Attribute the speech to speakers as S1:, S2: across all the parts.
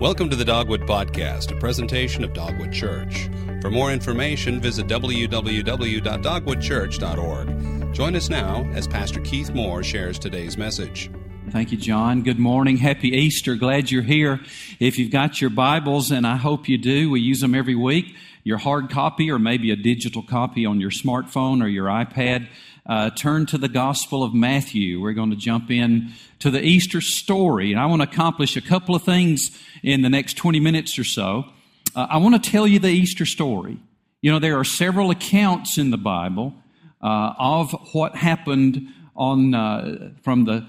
S1: Welcome to the Dogwood Podcast, a presentation of Dogwood Church. For more information, visit www.dogwoodchurch.org. Join us now as Pastor Keith Moore shares today's message.
S2: Thank you, John. Good morning. Happy Easter. Glad you're here. If you've got your Bibles, and I hope you do, we use them every week, your hard copy or maybe a digital copy on your smartphone or your iPad, uh, turn to the Gospel of Matthew. We're going to jump in to the Easter story, and I want to accomplish a couple of things in the next 20 minutes or so. Uh, I want to tell you the Easter story. You know, there are several accounts in the Bible uh, of what happened on uh, from the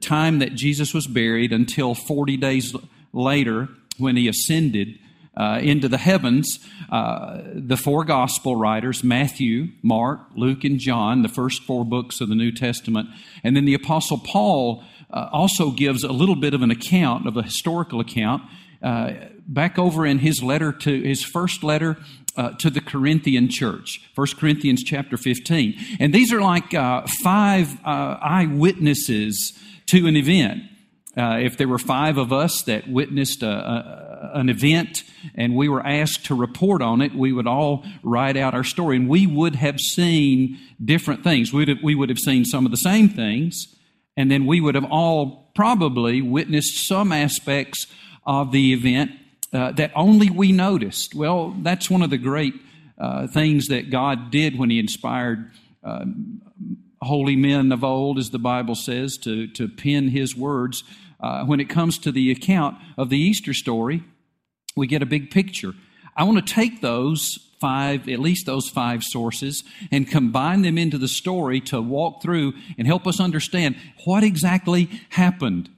S2: time that Jesus was buried until 40 days later when he ascended uh, into the heavens, uh, the four gospel writers, Matthew, Mark, Luke, and John, the first four books of the New Testament, and then the Apostle Paul uh, also gives a little bit of an account, of a historical account, uh, back over in his letter to his first letter uh, to the Corinthian church, 1 Corinthians chapter 15. And these are like uh, five eyewitnesses to an event. If there were five of us that witnessed a, a, an event and we were asked to report on it, we would all write out our story and we would have seen different things. We'd have, we would have seen some of the same things, and then we would have all probably witnessed some aspects of the event uh, that only we noticed. Well, that's one of the great uh, things that God did when He inspired uh, holy men of old, as the Bible says, to, to pen His words. Uh, when it comes to the account of the Easter story, we get a big picture. I want to take those five, at least those five sources, and combine them into the story to walk through and help us understand what exactly happened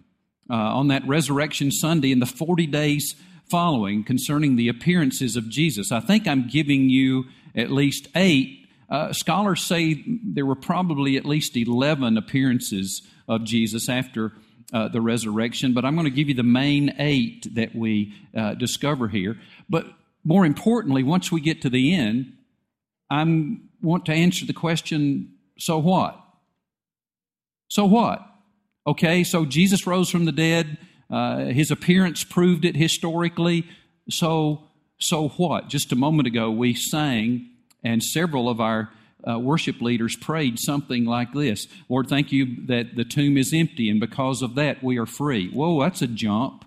S2: uh, on that resurrection Sunday in the 40 days following concerning the appearances of Jesus. I think I'm giving you at least eight. Uh, scholars say there were probably at least 11 appearances of Jesus after uh, the resurrection, but I'm going to give you the main eight that we uh, discover here. But more importantly, once we get to the end, I want to answer the question so what? So what? Okay, so Jesus rose from the dead. Uh, his appearance proved it historically. So, so what? Just a moment ago, we sang, and several of our uh, worship leaders prayed something like this Lord, thank you that the tomb is empty, and because of that, we are free. Whoa, that's a jump.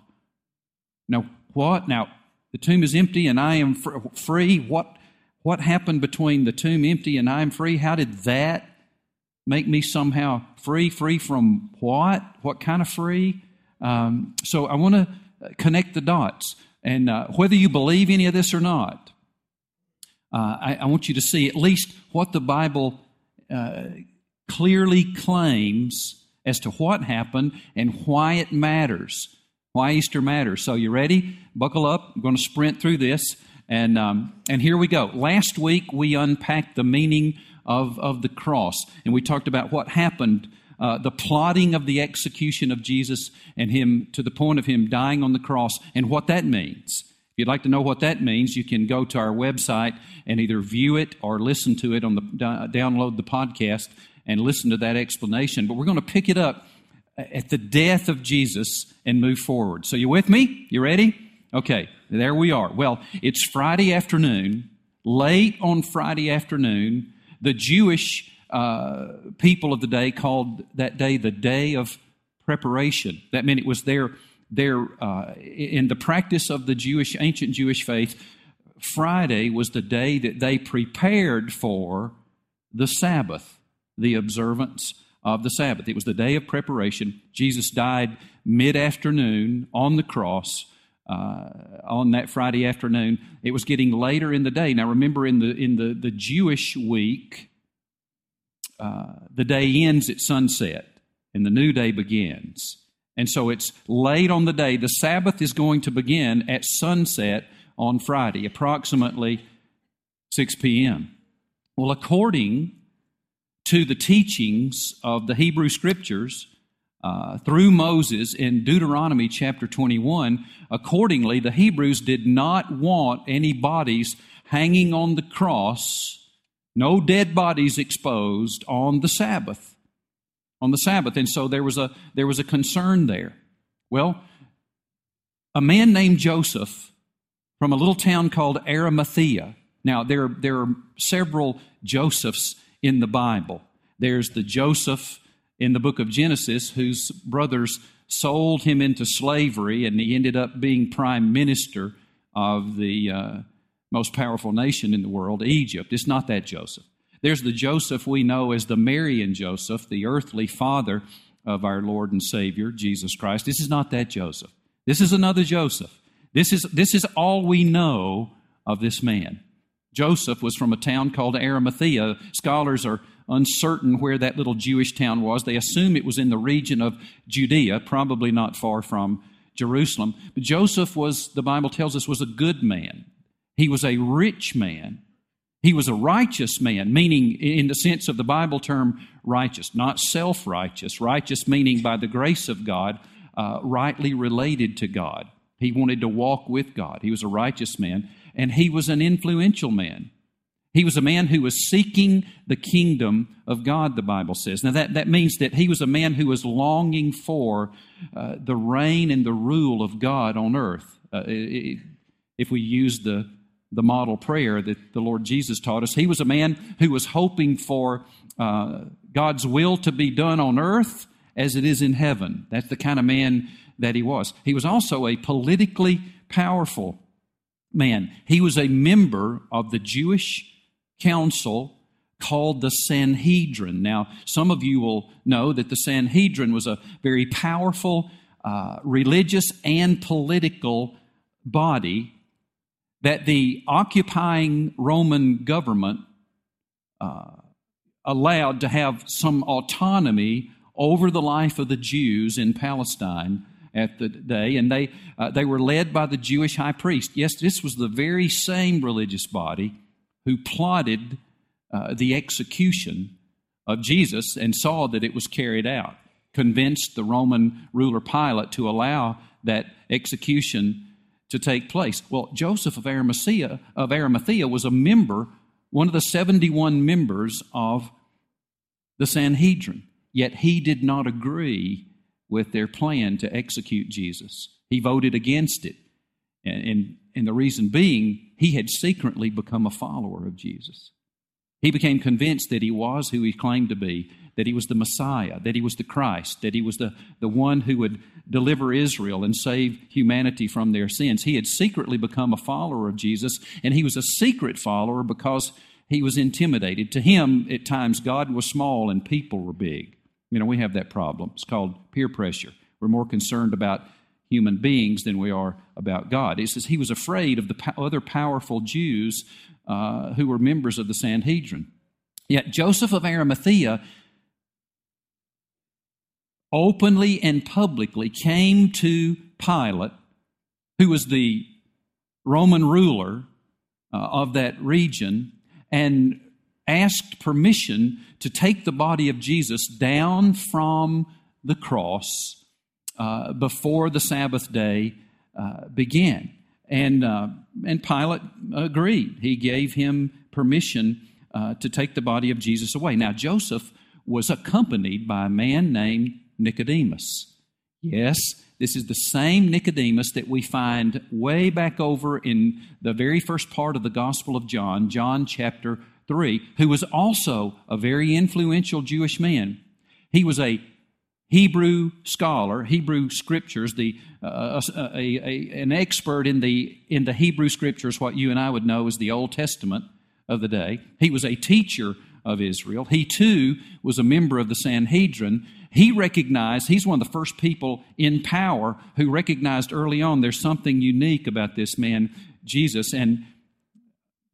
S2: Now, what? Now, the tomb is empty and I am fr- free. What, what happened between the tomb empty and I am free? How did that make me somehow free? Free from what? What kind of free? Um, so I want to connect the dots. And uh, whether you believe any of this or not, uh, I, I, want you to see at least what the Bible uh, clearly claims as to what happened and why it matters, why Easter matters. So, you ready? Buckle up. I'm going to sprint through this. And, um, and here we go. Last week, we unpacked the meaning of, of the cross, and we talked about what happened uh, the plotting of the execution of Jesus and him to the point of him dying on the cross and what that means. If you'd like to know what that means, you can go to our website and either view it or listen to it on the download the podcast and listen to that explanation. But we're going to pick it up at the death of Jesus and move forward. So you with me? You ready? Okay, there we are. Well, it's Friday afternoon, late on Friday afternoon. The Jewish uh, people of the day called that day the day of preparation. That meant it was their their uh, in the practice of the Jewish ancient Jewish faith. Friday was the day that they prepared for the Sabbath, the observance of the Sabbath. It was the day of preparation. Jesus died mid afternoon on the cross. Uh, on that Friday afternoon, it was getting later in the day. Now, remember, in the in the, the Jewish week, uh, the day ends at sunset and the new day begins. And so it's late on the day. The Sabbath is going to begin at sunset on Friday, approximately 6 p.m. Well, according to the teachings of the Hebrew Scriptures uh, through Moses in Deuteronomy chapter 21, accordingly, the Hebrews did not want any bodies hanging on the cross no dead bodies exposed on the Sabbath. On the Sabbath. And so there was a, there was a concern there. Well, a man named Joseph from a little town called Arimathea. Now, there, there are several Josephs in the Bible. There's the Joseph in the book of Genesis whose brothers sold him into slavery and he ended up being prime minister of the uh, most powerful nation in the world, Egypt. It's not that Joseph. There's the Joseph we know as the Marian Joseph, the earthly father of our Lord and Savior, Jesus Christ. This is not that Joseph. This is another Joseph. This is, this is all we know of this man. Joseph was from a town called Arimathea. Scholars are uncertain where that little Jewish town was. They assume it was in the region of Judea, probably not far from Jerusalem. But Joseph was, the Bible tells us, was a good man. He was a rich man. He was a righteous man, meaning in the sense of the Bible term righteous, not self righteous. Righteous meaning by the grace of God, uh, rightly related to God. He wanted to walk with God. He was a righteous man, and he was an influential man. He was a man who was seeking the kingdom of God, the Bible says. Now, that, that means that he was a man who was longing for uh, the reign and the rule of God on earth. Uh, it, if we use the, the model prayer that the Lord Jesus taught us, he was a man who was hoping for uh, God's will to be done on earth as it is in heaven. That's the kind of man that he was. He was also a politically powerful man. He was a member of the Jewish council called the Sanhedrin. Now, some of you will know that the Sanhedrin was a very powerful uh, religious and political body that the occupying Roman government uh, allowed to have some autonomy over the life of the Jews in Palestine at the day, and they, uh, they were led by the Jewish high priest. Yes, this was the very same religious body who plotted uh, the execution of Jesus and saw that it was carried out, convinced the Roman ruler Pilate to allow that execution to take place. Well, Joseph of Arimathea, of Arimathea was a member, one of the 71 members of the Sanhedrin, yet he did not agree with their plan to execute Jesus. He voted against it. And, and, and the reason being, he had secretly become a follower of Jesus. He became convinced that he was who he claimed to be, that he was the Messiah, that he was the Christ, that he was the, the one who would deliver Israel and save humanity from their sins. He had secretly become a follower of Jesus, and he was a secret follower because he was intimidated. To him, at times, God was small and people were big. You know, we have that problem. It's called peer pressure. We're more concerned about human beings than we are about God. It says he was afraid of the other powerful Jews uh, who were members of the Sanhedrin. Yet Joseph of Arimathea openly and publicly came to Pilate, who was the Roman ruler uh, of that region, and asked permission to take the body of Jesus down from the cross uh, before the Sabbath day uh, began. And, uh, and Pilate agreed. He gave him permission uh, to take the body of Jesus away. Now, Joseph was accompanied by a man named Nicodemus. Yes, this is the same Nicodemus that we find way back over in the very first part of the Gospel of John, John chapter 3, who was also a very influential Jewish man. He was a Hebrew scholar, Hebrew scriptures, the, uh, a, a, an expert in the, in the Hebrew scriptures, what you and I would know as the Old Testament of the day. He was a teacher of Israel. He too was a member of the Sanhedrin. He recognized, he's one of the first people in power who recognized early on there's something unique about this man, Jesus. And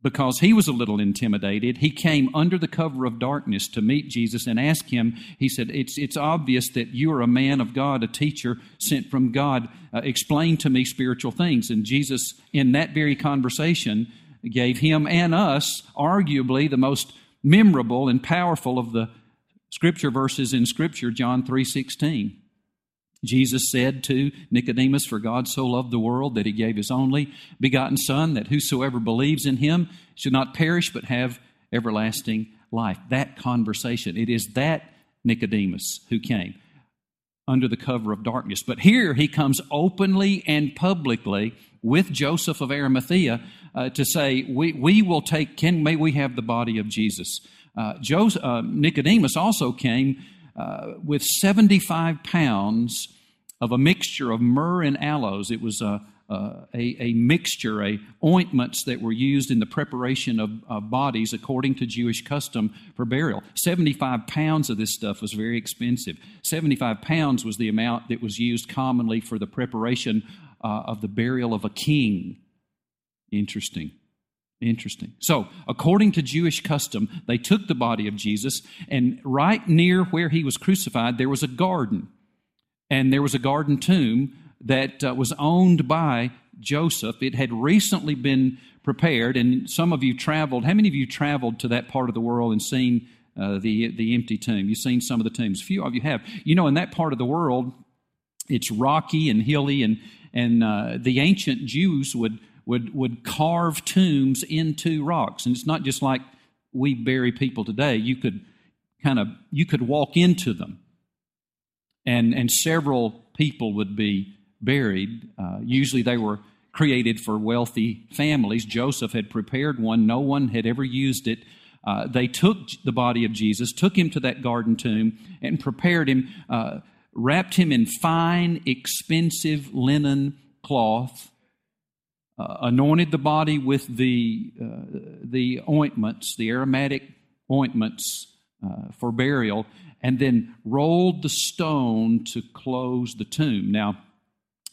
S2: because he was a little intimidated, he came under the cover of darkness to meet Jesus and ask him. He said, It's, it's obvious that you are a man of God, a teacher sent from God. Uh, explain to me spiritual things. And Jesus, in that very conversation, gave him and us arguably the most memorable and powerful of the scripture verses in Scripture, John 3:16. Jesus said to Nicodemus, For God so loved the world that he gave his only begotten Son, that whosoever believes in him should not perish but have everlasting life. That conversation, it is that Nicodemus who came. under the cover of darkness. But here he comes openly and publicly with Joseph of Arimathea uh, to say, we, we will take, can, may we have the body of Jesus. Uh, Joseph, uh, Nicodemus also came uh, with 75 pounds of a mixture of myrrh and aloes. It was a, a, a, mixture, a ointments that were used in the preparation of, of, bodies according to Jewish custom for burial. 75 pounds of this stuff was very expensive. 75 pounds was the amount that was used commonly for the preparation uh, of the burial of a king. Interesting. Interesting. So, according to Jewish custom, they took the body of Jesus, and right near where he was crucified, there was a garden. And there was a garden tomb that uh, was owned by Joseph. It had recently been prepared, and some of you traveled. How many of you traveled to that part of the world and seen uh, the, the empty tomb? You've seen some of the tombs. Few of you have. You know, in that part of the world, it's rocky and hilly, and, and uh, the ancient Jews would, would, would carve tombs into rocks. And it's not just like we bury people today. You could kind of you could walk into them and and several people would be buried. Uh, usually they were created for wealthy families. Joseph had prepared one, no one had ever used it. Uh, they took the body of Jesus, took him to that garden tomb, and prepared him, uh, wrapped him in fine, expensive linen cloth, uh, anointed the body with the, uh, the ointments, the aromatic ointments uh, for burial, and then rolled the stone to close the tomb. Now,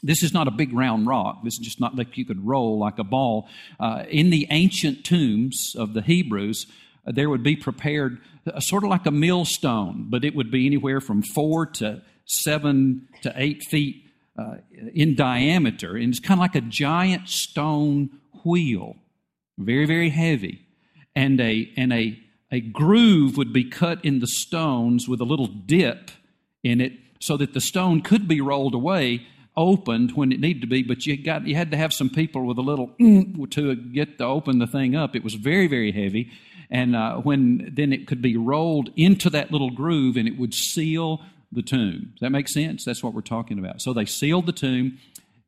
S2: this is not a big round rock. This is just not like you could roll like a ball. Uh, in the ancient tombs of the Hebrews, uh, there would be prepared uh, sort of like a millstone, but it would be anywhere from four to seven to eight feet uh, in diameter. And it's kind of like a giant stone wheel, very, very heavy. And a, and a, a groove would be cut in the stones with a little dip in it so that the stone could be rolled away opened when it needed to be, but you got you had to have some people with a little to get to open the thing up. It was very very heavy, and uh, when then it could be rolled into that little groove and it would seal the tomb. Does that make sense? That's what we're talking about. So they sealed the tomb.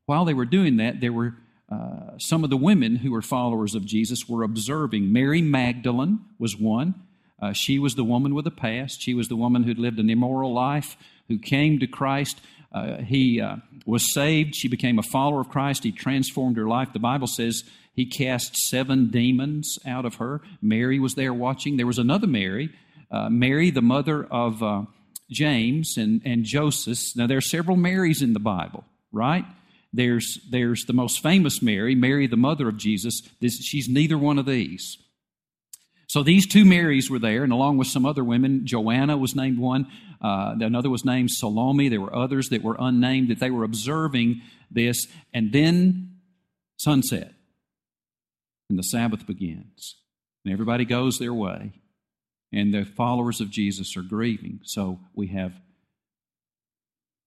S2: While they were doing that, there were uh, some of the women who were followers of Jesus were observing. Mary Magdalene was one. Uh, she was the woman with a past. She was the woman who'd lived an immoral life, who came to Christ uh, he uh, was saved. She became a follower of Christ. He transformed her life. The Bible says he cast seven demons out of her. Mary was there watching. There was another Mary, uh, Mary, the mother of uh, James and, and Joseph. Now, there are several Marys in the Bible, right? There's, there's the most famous Mary, Mary, the mother of Jesus. This, she's neither one of these. So these two Marys were there, and along with some other women, Joanna was named one, uh, another was named Salome. There were others that were unnamed, that they were observing this. And then sunset, and the Sabbath begins. And everybody goes their way, and the followers of Jesus are grieving. So we have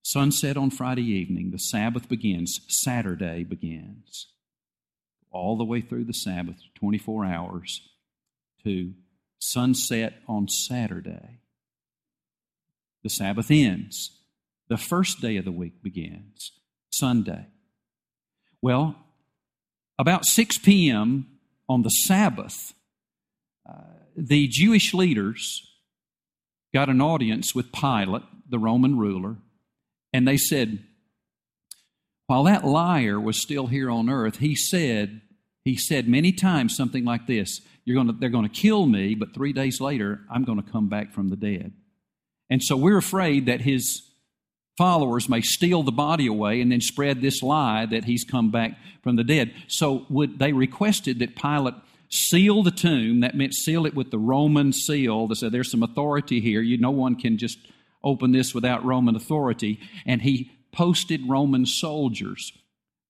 S2: sunset on Friday evening, the Sabbath begins, Saturday begins. All the way through the Sabbath, 24 hours to sunset on Saturday. The Sabbath ends. The first day of the week begins, Sunday. Well, about 6 p.m. on the Sabbath, uh, the Jewish leaders got an audience with Pilate, the Roman ruler, and they said, while that liar was still here on earth, he said, he said many times something like this You're gonna, They're going to kill me, but three days later, I'm going to come back from the dead. And so we're afraid that his followers may steal the body away and then spread this lie that he's come back from the dead. So would, they requested that Pilate seal the tomb. That meant seal it with the Roman seal. They said there's some authority here. You, no one can just open this without Roman authority. And he posted Roman soldiers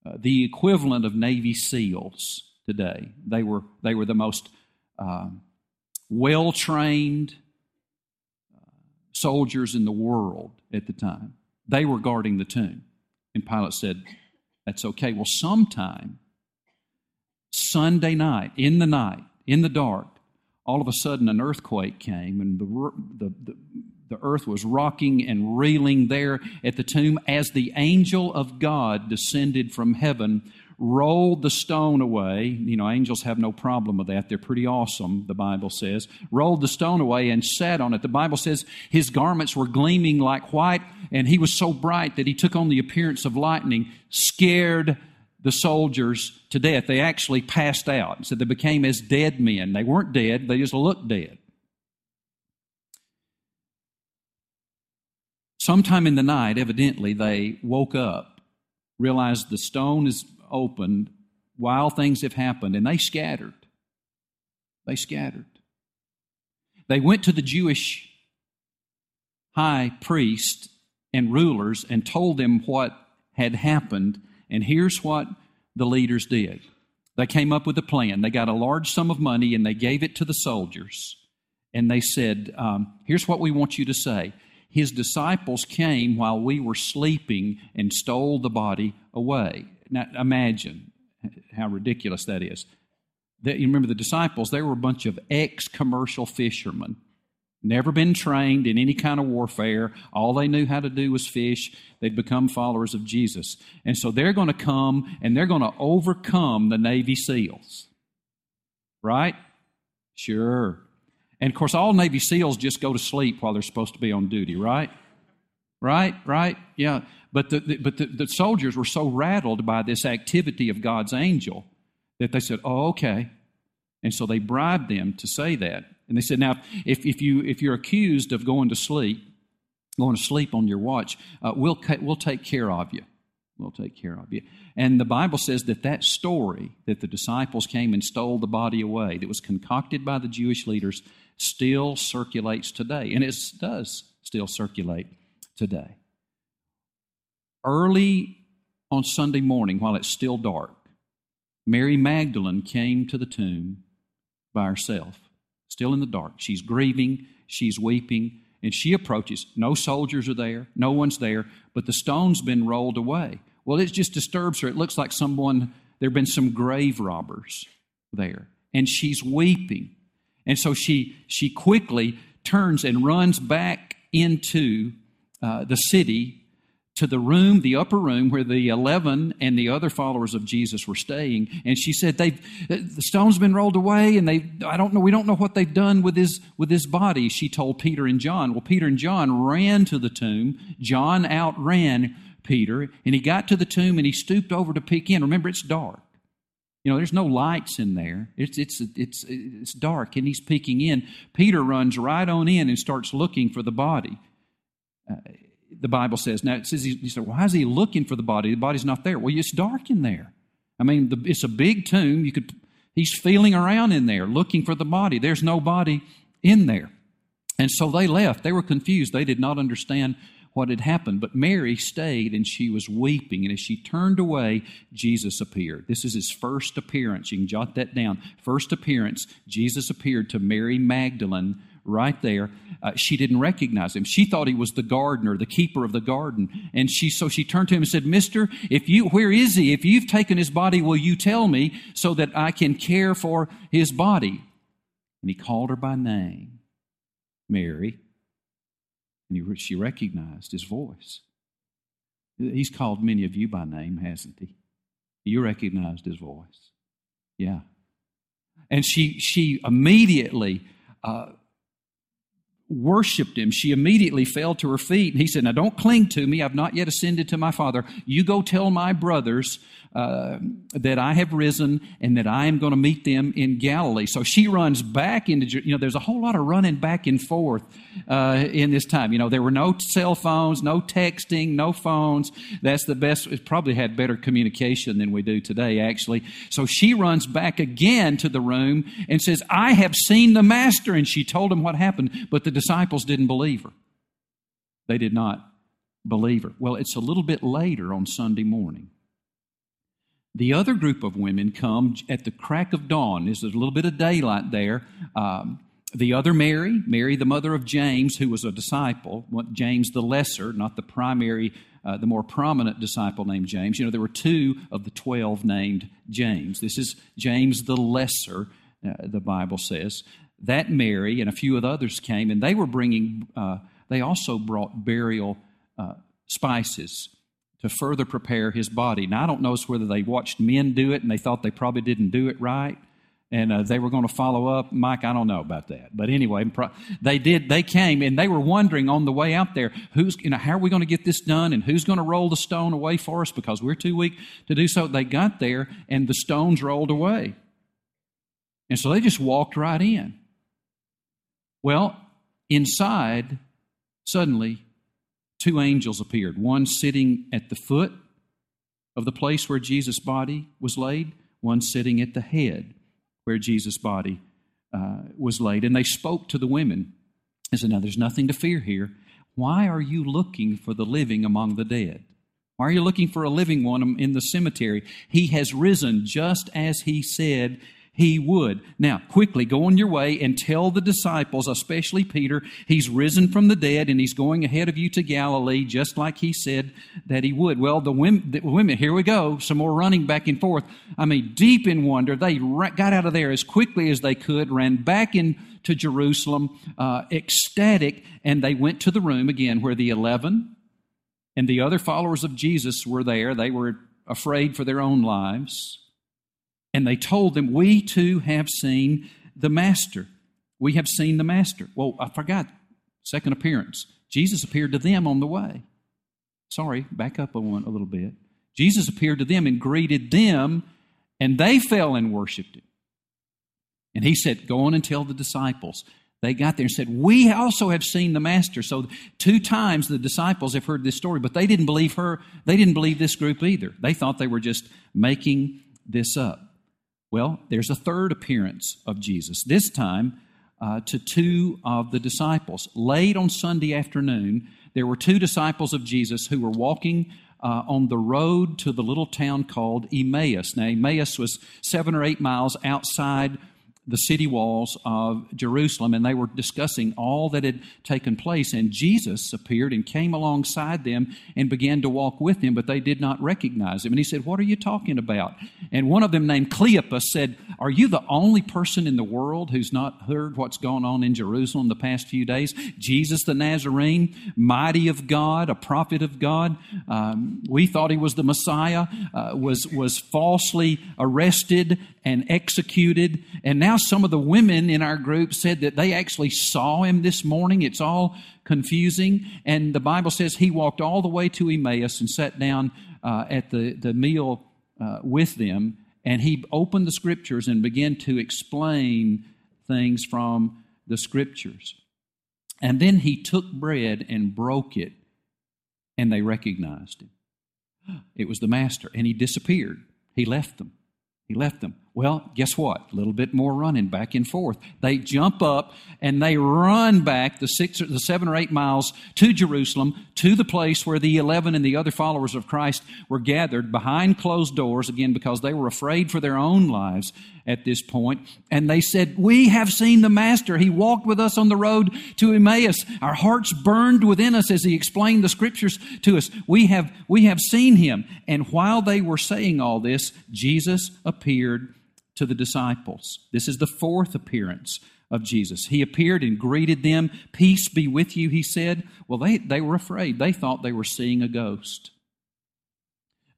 S2: uh, the equivalent of Navy SEALs today. They were, they were the most uh, well trained soldiers in the world at the time. They were guarding the tomb. And Pilate said, That's okay. Well, sometime, Sunday night, in the night, in the dark, all of a sudden an earthquake came and the, the, the, the earth was rocking and reeling there at the tomb as the angel of God descended from heaven, rolled the stone away. You know, angels have no problem with that. They're pretty awesome, the Bible says. Rolled the stone away and sat on it. The Bible says his garments were gleaming like white, and he was so bright that he took on the appearance of lightning, scared the soldiers to death. They actually passed out. So they became as dead men. They weren't dead, they just looked dead. Sometime in the night, evidently, they woke up, realized the stone is opened, while things have happened, and they scattered. They scattered. They went to the Jewish high priest and rulers and told them what had happened. And here's what the leaders did they came up with a plan. They got a large sum of money and they gave it to the soldiers. And they said, um, Here's what we want you to say his disciples came while we were sleeping and stole the body away. Now, imagine how ridiculous that is. That, you remember the disciples, they were a bunch of ex commercial fishermen, never been trained in any kind of warfare. All they knew how to do was fish. They'd become followers of Jesus. And so they're going to come and they're going to overcome the Navy SEALs. Right? Sure. And of course, all Navy SEALs just go to sleep while they're supposed to be on duty, right? Right, right, yeah. But the, the but the, the soldiers were so rattled by this activity of God's angel that they said, "Oh, okay." And so they bribed them to say that. And they said, "Now, if, if you if you're accused of going to sleep, going to sleep on your watch, uh, we'll we'll take care of you. We'll take care of you." And the Bible says that that story that the disciples came and stole the body away, that was concocted by the Jewish leaders, still circulates today, and it does still circulate today. Early on Sunday morning, while it's still dark, Mary Magdalene came to the tomb by herself, still in the dark. She's grieving, she's weeping, and she approaches. No soldiers are there, no one's there, but the stone's been rolled away. Well, it just disturbs her. It looks like someone, there have been some grave robbers there. And she's weeping. And so she, she quickly turns and runs back into uh, the city to the room, the upper room where the 11 and the other followers of Jesus were staying. And she said, they've, uh, the stone's been rolled away and they, I don't know, we don't know what they've done with his, with his body. She told Peter and John. Well, Peter and John ran to the tomb. John outran Peter and he got to the tomb and he stooped over to peek in. Remember, it's dark. You know, there's no lights in there. It's, it's, it's, it's dark, and he's peeking in. Peter runs right on in and starts looking for the body. Uh, the Bible says. Now, it says he, he said, Why is he looking for the body? The body's not there. Well, it's dark in there. I mean, the, it's a big tomb. You could, he's feeling around in there looking for the body. There's no body in there. And so they left. They were confused. They did not understand what had happened. But Mary stayed and she was weeping. And as she turned away, Jesus appeared. This is his first appearance. You can jot that down. First appearance, Jesus appeared to Mary Magdalene right there. Uh, she didn't recognize him. She thought he was the gardener, the keeper of the garden. And she, so she turned to him and said, Mister, if you, where is he? If you've taken his body, will you tell me so that I can care for his body? And he called her by name, Mary. And he, she recognized his voice. He's called many of you by name, hasn't he? You recognized his voice. Yeah. And she, she immediately uh, worshiped him. She immediately fell to her feet. And he said, Now don't cling to me. I've not yet ascended to my Father. You go tell my brothers uh, that I have risen and that I am going to meet them in Galilee. So she runs back into, you know, there's a whole lot of running back and forth uh, in this time. You know, there were no cell phones, no texting, no phones. That's the best, it probably had better communication than we do today, actually. So she runs back again to the room and says, I have seen the Master. And she told him what happened, but the disciples didn't believe her. They did not believe her. Well, it's a little bit later on Sunday morning. The other group of women come at the crack of dawn. There's a little bit of daylight there. Um, the other Mary, Mary, the mother of James, who was a disciple, James the lesser, not the primary, uh, the more prominent disciple named James. You know, there were two of the twelve named James. This is James the lesser, uh, the Bible says. That Mary and a few of the others came, and they were bringing uh, they also brought burial uh, spices to further prepare his body. Now, I don't know whether they watched men do it and they thought they probably didn't do it right. And uh, they were going to follow up. Mike, I don't know about that. But anyway, they did, they came and they were wondering on the way out there, who's, you know, how are we going to get this done and who's going to roll the stone away for us because we're too weak to do so. They got there and the stones rolled away. And so they just walked right in. Well, inside, suddenly, two angels appeared one sitting at the foot of the place where Jesus' body was laid, one sitting at the head where Jesus' body uh, was laid. And they spoke to the women. They said, Now, there's nothing to fear here. Why are you looking for the living among the dead? Why are you looking for a living one in the cemetery? He has risen just as he said he would. Now, quickly go on your way and tell the disciples, especially Peter, he's risen from the dead and he's going ahead of you to Galilee, just like he said that he would. Well, the women, the women here we go, some more running back and forth. I mean, deep in wonder, they got out of there as quickly as they could, ran back into Jerusalem, uh, ecstatic, and they went to the room again where the eleven and the other followers of Jesus were there. They were afraid for their own lives. And they told them, We too have seen the Master. We have seen the Master. Well, I forgot. Second appearance. Jesus appeared to them on the way. Sorry, back up a, one, a little bit. Jesus appeared to them and greeted them, and they fell and worshiped him. And he said, Go on and tell the disciples. They got there and said, We also have seen the Master. So, two times the disciples have heard this story, but they didn't believe her. They didn't believe this group either. They thought they were just making this up. Well, there's a third appearance of Jesus, this time uh, to two of the disciples. Late on Sunday afternoon, there were two disciples of Jesus who were walking uh, on the road to the little town called Emmaus. Now, Emmaus was seven or eight miles outside the city walls of Jerusalem, and they were discussing all that had taken place. And Jesus appeared and came alongside them and began to walk with them, but they did not recognize him. And he said, What are you talking about? And one of them, named Cleopas, said, Are you the only person in the world who's not heard what's gone on in Jerusalem the past few days? Jesus the Nazarene, mighty of God, a prophet of God. Um, we thought he was the Messiah, uh, was, was falsely arrested and executed. And now some of the women in our group said that they actually saw him this morning. It's all confusing. And the Bible says he walked all the way to Emmaus and sat down uh, at the, the meal uh, with them. And he opened the scriptures and began to explain things from the scriptures. And then he took bread and broke it, and they recognized him. It was the master, and he disappeared. He left them. He left them. Well, guess what? A little bit more running back and forth. They jump up and they run back the six or the seven or eight miles to Jerusalem, to the place where the eleven and the other followers of Christ were gathered behind closed doors, again, because they were afraid for their own lives at this point. And they said, We have seen the Master. He walked with us on the road to Emmaus. Our hearts burned within us as he explained the scriptures to us. We have, we have seen him. And while they were saying all this, Jesus appeared to the disciples. This is the fourth appearance of Jesus. He appeared and greeted them. Peace be with you, he said. Well, they, they were afraid. They thought they were seeing a ghost.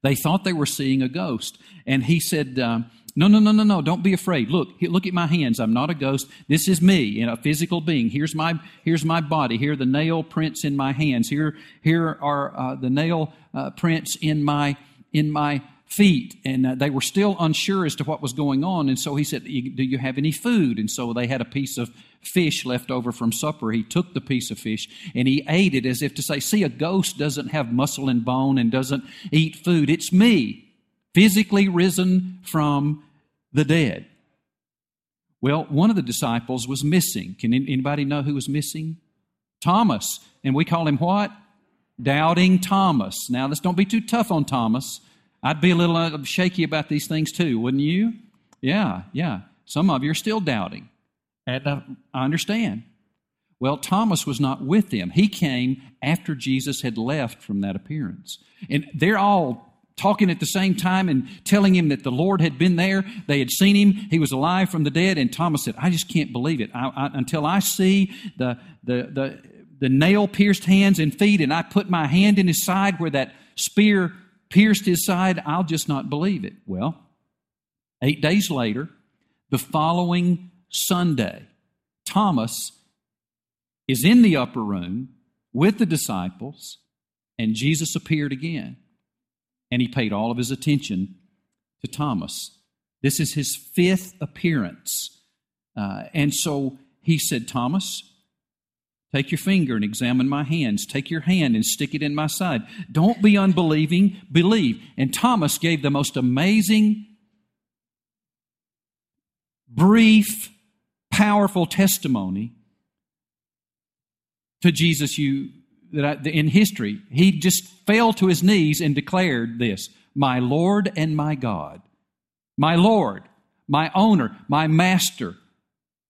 S2: They thought they were seeing a ghost. And he said, um, no, no, no, no, no. Don't be afraid. Look, look at my hands. I'm not a ghost. This is me, you know, a physical being. Here's my, here's my body. Here are the nail prints in my hands. Here, here are uh, the nail uh, prints in my, in my feet and uh, they were still unsure as to what was going on and so he said do you have any food? And so they had a piece of fish left over from supper. He took the piece of fish and he ate it as if to say see a ghost doesn't have muscle and bone and doesn't eat food. It's me physically risen from the dead. Well one of the disciples was missing. Can anybody know who was missing? Thomas and we call him what? Doubting thomas. Now let's don't be too tough on thomas I'd be a little uh, shaky about these things too, wouldn't you? Yeah, yeah. Some of you are still doubting. And uh, I understand. Well, Thomas was not with them. He came after Jesus had left from that appearance. And they're all talking at the same time and telling him that the Lord had been there. They had seen him. He was alive from the dead. And Thomas said, I just can't believe it. I, I, until I see the, the, the, the nail pierced hands and feet, and I put my hand in his side where that spear pierced his side, I'll just not believe it. Well, eight days later, the following Sunday, Thomas is in the upper room with the disciples, and Jesus appeared again. And he paid all of his attention to Thomas. This is his fifth appearance. Uh, and so he said, Thomas, take your finger and examine my hands. Take your hand and stick it in my side. Don't be unbelieving, believe. And Thomas gave the most amazing, brief, powerful testimony to Jesus you that I, in history. He just fell to his knees and declared this, "My Lord and my God, my Lord, my owner, my master,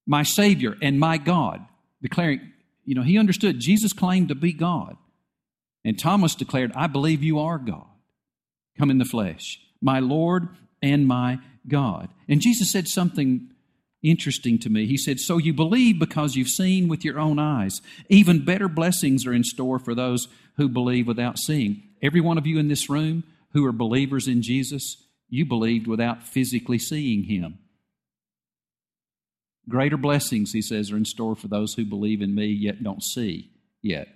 S2: my savior and my God." Declaring, you know, he understood Jesus claimed to be God. And Thomas declared, "I believe you are God, come in the flesh, my Lord and my God." And Jesus said something interesting to me. He said, So you believe because you've seen with your own eyes. Even better blessings are in store for those who believe without seeing. Every one of you in this room who are believers in Jesus, you believed without physically seeing him. Greater blessings, he says, are in store for those who believe in me yet don't see yet.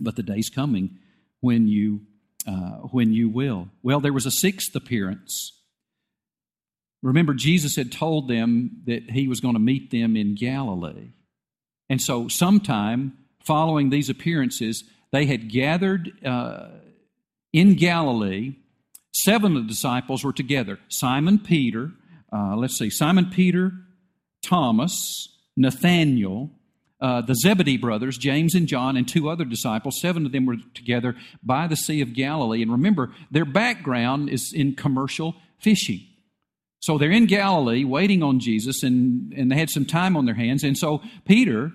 S2: But the day's coming when you uh, when you will. Well, there was a sixth appearance Remember, Jesus had told them that he was going to meet them in Galilee. And so, sometime following these appearances, they had gathered uh, in Galilee. Seven of the disciples were together Simon Peter, uh, let's see, Simon Peter, Thomas, Nathaniel, uh, the Zebedee brothers, James and John, and two other disciples. Seven of them were together by the Sea of Galilee. And remember, their background is in commercial fishing. So they're in Galilee waiting on Jesus, and, and they had some time on their hands. And so Peter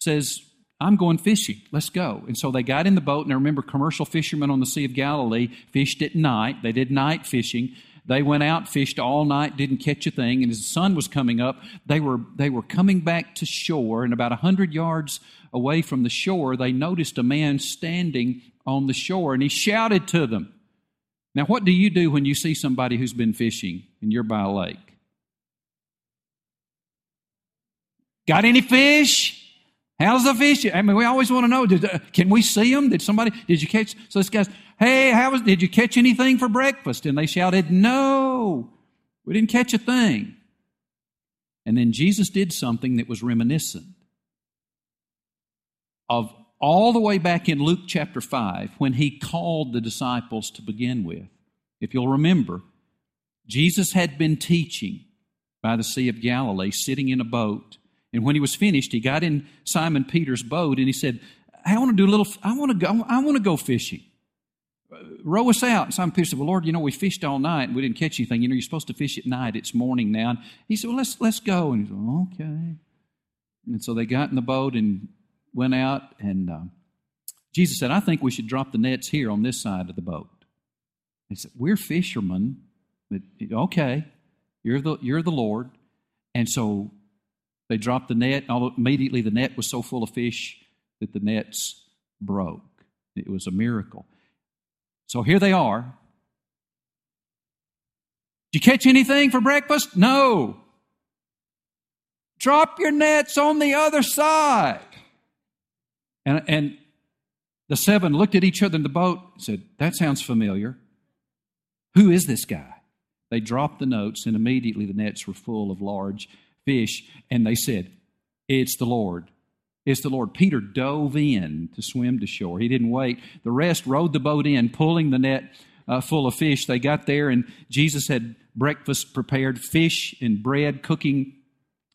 S2: says, I'm going fishing. Let's go. And so they got in the boat, and I remember commercial fishermen on the Sea of Galilee fished at night. They did night fishing. They went out, fished all night, didn't catch a thing. And as the sun was coming up, they were, they were coming back to shore. And about a 100 yards away from the shore, they noticed a man standing on the shore, and he shouted to them. Now, what do you do when you see somebody who's been fishing and you're by a lake? Got any fish? How's the fish? I mean, we always want to know. Did, uh, can we see them? Did somebody? Did you catch? So this guy's, hey, how was? Did you catch anything for breakfast? And they shouted, no, we didn't catch a thing. And then Jesus did something that was reminiscent of all the way back in Luke chapter 5 when he called the disciples to begin with. If you'll remember, Jesus had been teaching by the Sea of Galilee, sitting in a boat. And when he was finished, he got in Simon Peter's boat and he said, I want to do a little, I want to go, I want to go fishing. Row us out. And Simon Peter said, Well, Lord, you know, we fished all night and we didn't catch anything. You know, you're supposed to fish at night. It's morning now. And he said, Well, let's let's go. And he said, Okay. And so they got in the boat and went out, and uh, Jesus said, I think we should drop the nets here on this side of the boat. He said, We're fishermen. But, okay, you're the, you're the Lord. And so they dropped the net. And immediately, the net was so full of fish that the nets broke. It was a miracle. So here they are. Did you catch anything for breakfast? No. Drop your nets on the other side. And, and the seven looked at each other in the boat and said, That sounds familiar. Who is this guy? They dropped the notes, and immediately the nets were full of large fish. And they said, It's the Lord. It's the Lord. Peter dove in to swim to shore. He didn't wait. The rest rowed the boat in, pulling the net uh, full of fish. They got there, and Jesus had breakfast prepared fish and bread cooking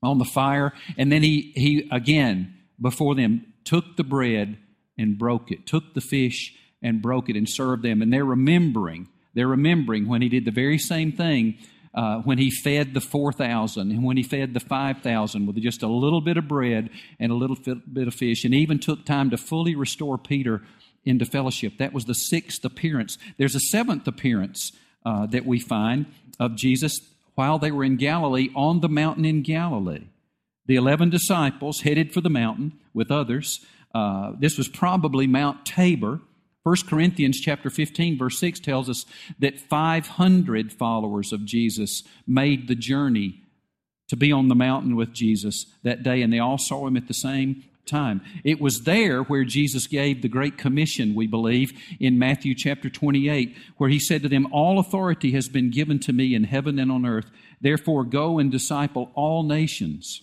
S2: on the fire. And then he, he again, before them, took the bread and broke it, took the fish and broke it and served them. And they're remembering, they're remembering when he did the very same thing uh, when he fed the 4,000 and when he fed the 5,000 with just a little bit of bread and a little bit of fish, and even took time to fully restore Peter into fellowship. That was the sixth appearance. There's a seventh appearance uh, that we find of Jesus while they were in Galilee on the mountain in Galilee. The 11 disciples headed for the mountain with others. Uh, this was probably Mount Tabor. 1 Corinthians chapter 15 verse 6 tells us that 500 followers of Jesus made the journey to be on the mountain with Jesus that day and they all saw him at the same time. It was there where Jesus gave the Great Commission, we believe, in Matthew chapter 28, where he said to them, All authority has been given to me in heaven and on earth. Therefore, go and disciple all nations,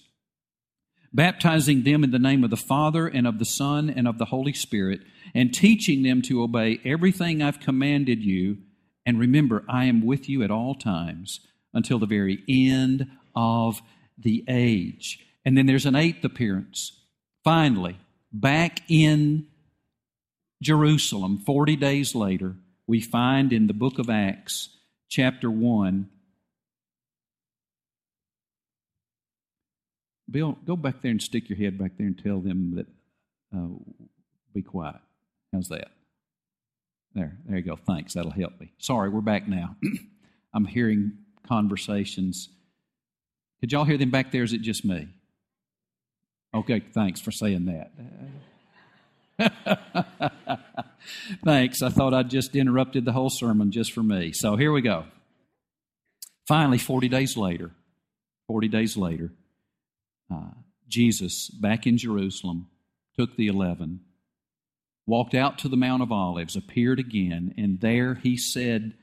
S2: baptizing them in the name of the Father and of the Son and of the Holy Spirit, and teaching them to obey everything I've commanded you. And remember, I am with you at all times until the very end of the age. And then there's an eighth appearance Finally, back in Jerusalem, 40 days later, we find in the book of Acts, chapter 1, Bill, go back there and stick your head back there and tell them that uh, be quiet. How's that? There, there you go. Thanks. That'll help me. Sorry, we're back now. I'm hearing conversations. Could y'all hear them back there? Is it just me? Okay, thanks for saying that. thanks. I thought I'd just interrupted the whole sermon just for me. So here we go. Finally, 40 days later, 40 days later, uh, Jesus, back in Jerusalem, took the 11, walked out to the Mount of Olives, appeared again, and there he said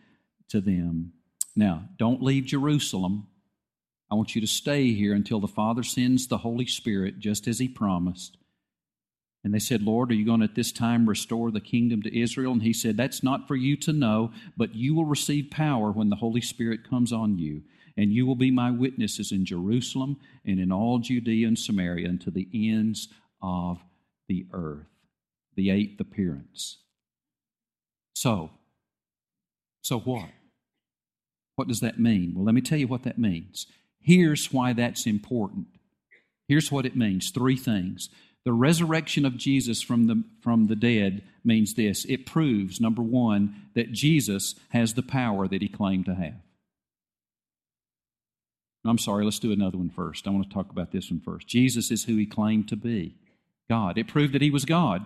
S2: to them, Now, don't leave Jerusalem I want you to stay here until the Father sends the Holy Spirit, just as He promised. And they said, Lord, are you going to at this time restore the kingdom to Israel? And He said, That's not for you to know, but you will receive power when the Holy Spirit comes on you. And you will be my witnesses in Jerusalem and in all Judea and Samaria and to the ends of the earth. The eighth appearance. So, so what? What does that mean? Well, let me tell you what that means. Here's why that's important. Here's what it means three things. The resurrection of Jesus from the, from the dead means this it proves, number one, that Jesus has the power that he claimed to have. I'm sorry, let's do another one first. I want to talk about this one first. Jesus is who he claimed to be God. It proved that he was God.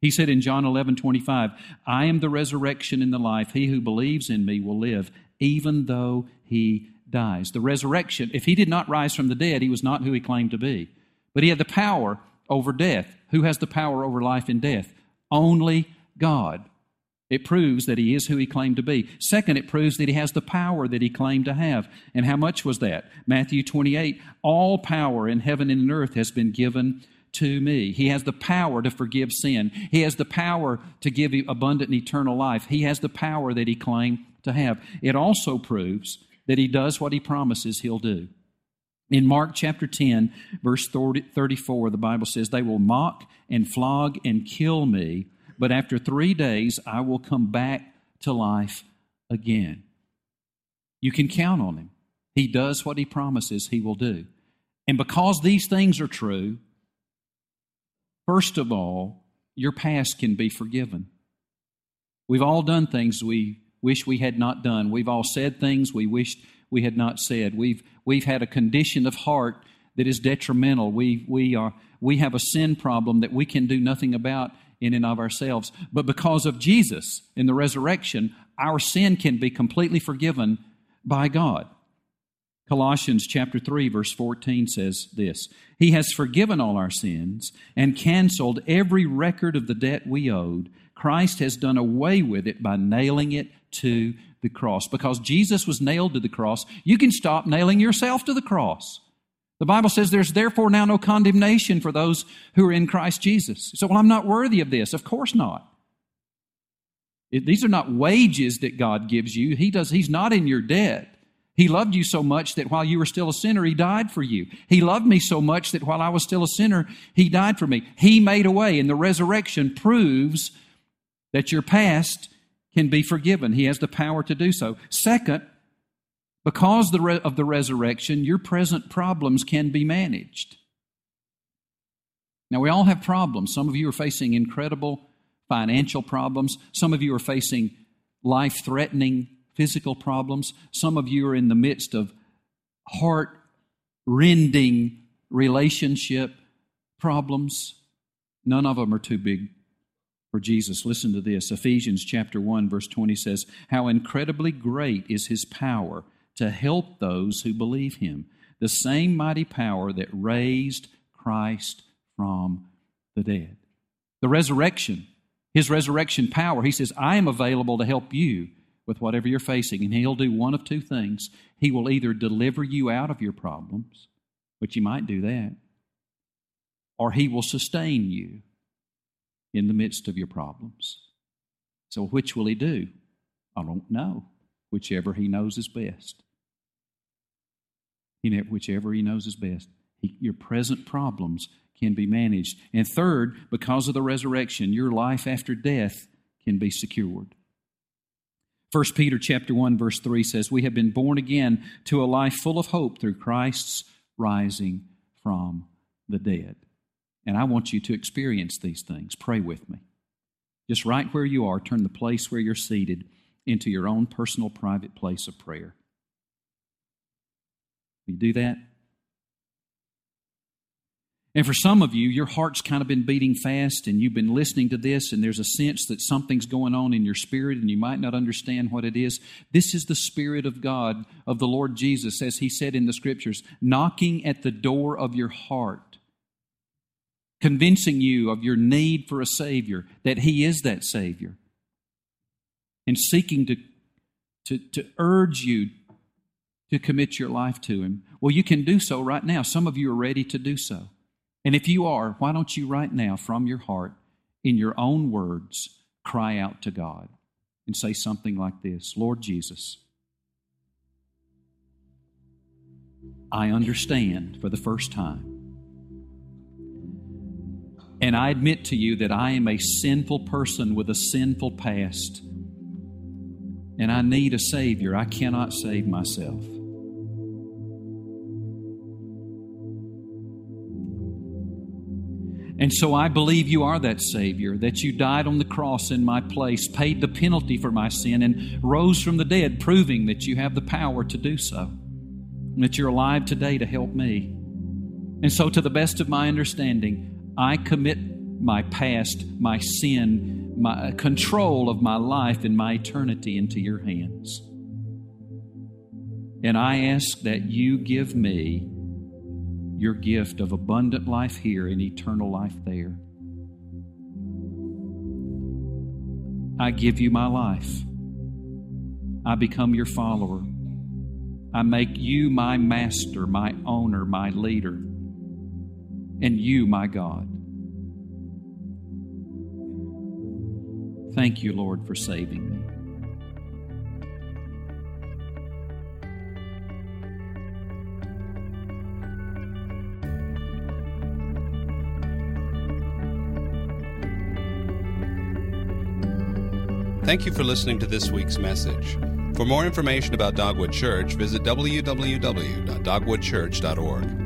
S2: He said in John 11 25, I am the resurrection and the life. He who believes in me will live, even though he dies. The resurrection, if he did not rise from the dead, he was not who he claimed to be. But he had the power over death. Who has the power over life and death? Only God. It proves that he is who he claimed to be. Second, it proves that he has the power that he claimed to have. And how much was that? Matthew 28 All power in heaven and in earth has been given to me. He has the power to forgive sin. He has the power to give abundant eternal life. He has the power that he claimed to have. It also proves that he does what he promises he'll do. In Mark chapter 10, verse 34, the Bible says, They will mock and flog and kill me, but after three days I will come back to life again. You can count on him. He does what he promises he will do. And because these things are true, first of all, your past can be forgiven. We've all done things we wish we had not done. We've all said things we wished we had not said. We've, we've had a condition of heart that is detrimental. We, we, are, we have a sin problem that we can do nothing about in and of ourselves. But because of Jesus in the resurrection, our sin can be completely forgiven by God. Colossians chapter 3 verse 14 says this, He has forgiven all our sins and canceled every record of the debt we owed. Christ has done away with it by nailing it to the cross. Because Jesus was nailed to the cross, you can stop nailing yourself to the cross. The Bible says there's therefore now no condemnation for those who are in Christ Jesus. So, well, I'm not worthy of this. Of course not. It, these are not wages that God gives you. He does, He's not in your debt. He loved you so much that while you were still a sinner, He died for you. He loved me so much that while I was still a sinner, He died for me. He made a way, and the resurrection proves that your past can be forgiven. He has the power to do so. Second, because of the resurrection, your present problems can be managed. Now, we all have problems. Some of you are facing incredible financial problems. Some of you are facing life threatening physical problems. Some of you are in the midst of heart rending relationship problems. None of them are too big for Jesus. Listen to this. Ephesians chapter 1 verse 20 says, "How incredibly great is his power to help those who believe him. The same mighty power that raised Christ from the dead." The resurrection, his resurrection power, he says, "I am available to help you with whatever you're facing." And he'll do one of two things. He will either deliver you out of your problems, which he might do that, or he will sustain you in the midst of your problems. So, which will he do? I don't know. Whichever he knows is best. Whichever he knows is best. He, your present problems can be managed. And third, because of the resurrection, your life after death can be secured. 1 Peter chapter 1 verse 3 says, "We have been born again to a life full of hope through Christ's rising from the dead." And I want you to experience these things. Pray with me. Just right where you are, turn the place where you're seated into your own personal private place of prayer. You do that? And for some of you, your heart's kind of been beating fast and you've been listening to this, and there's a sense that something's going on in your spirit and you might not understand what it is. This is the Spirit of God, of the Lord Jesus, as He said in the Scriptures, knocking at the door of your heart, convincing you of your need for a Savior, that He is that Savior, and seeking to, to, to urge you to commit your life to Him. Well, you can do so right now. Some of you are ready to do so. And if you are, why don't you right now, from your heart, in your own words, cry out to God and say something like this Lord Jesus, I understand for the first time. And I admit to you that I am a sinful person with a sinful past. And I need a Savior. I cannot save myself. And so I believe you are that Savior, that you died on the cross in my place, paid the penalty for my sin, and rose from the dead, proving that you have the power to do so, and that you're alive today to help me. And so, to the best of my understanding, I commit my past, my sin, my control of my life and my eternity into your hands. And I ask that you give me your gift of abundant life here and eternal life there. I give you my life. I become your follower. I make you my master, my owner, my leader, and you my God. Thank you, Lord, for saving me.
S1: Thank you for listening to this week's message. For more information about Dogwood Church, visit www.dogwoodchurch.org.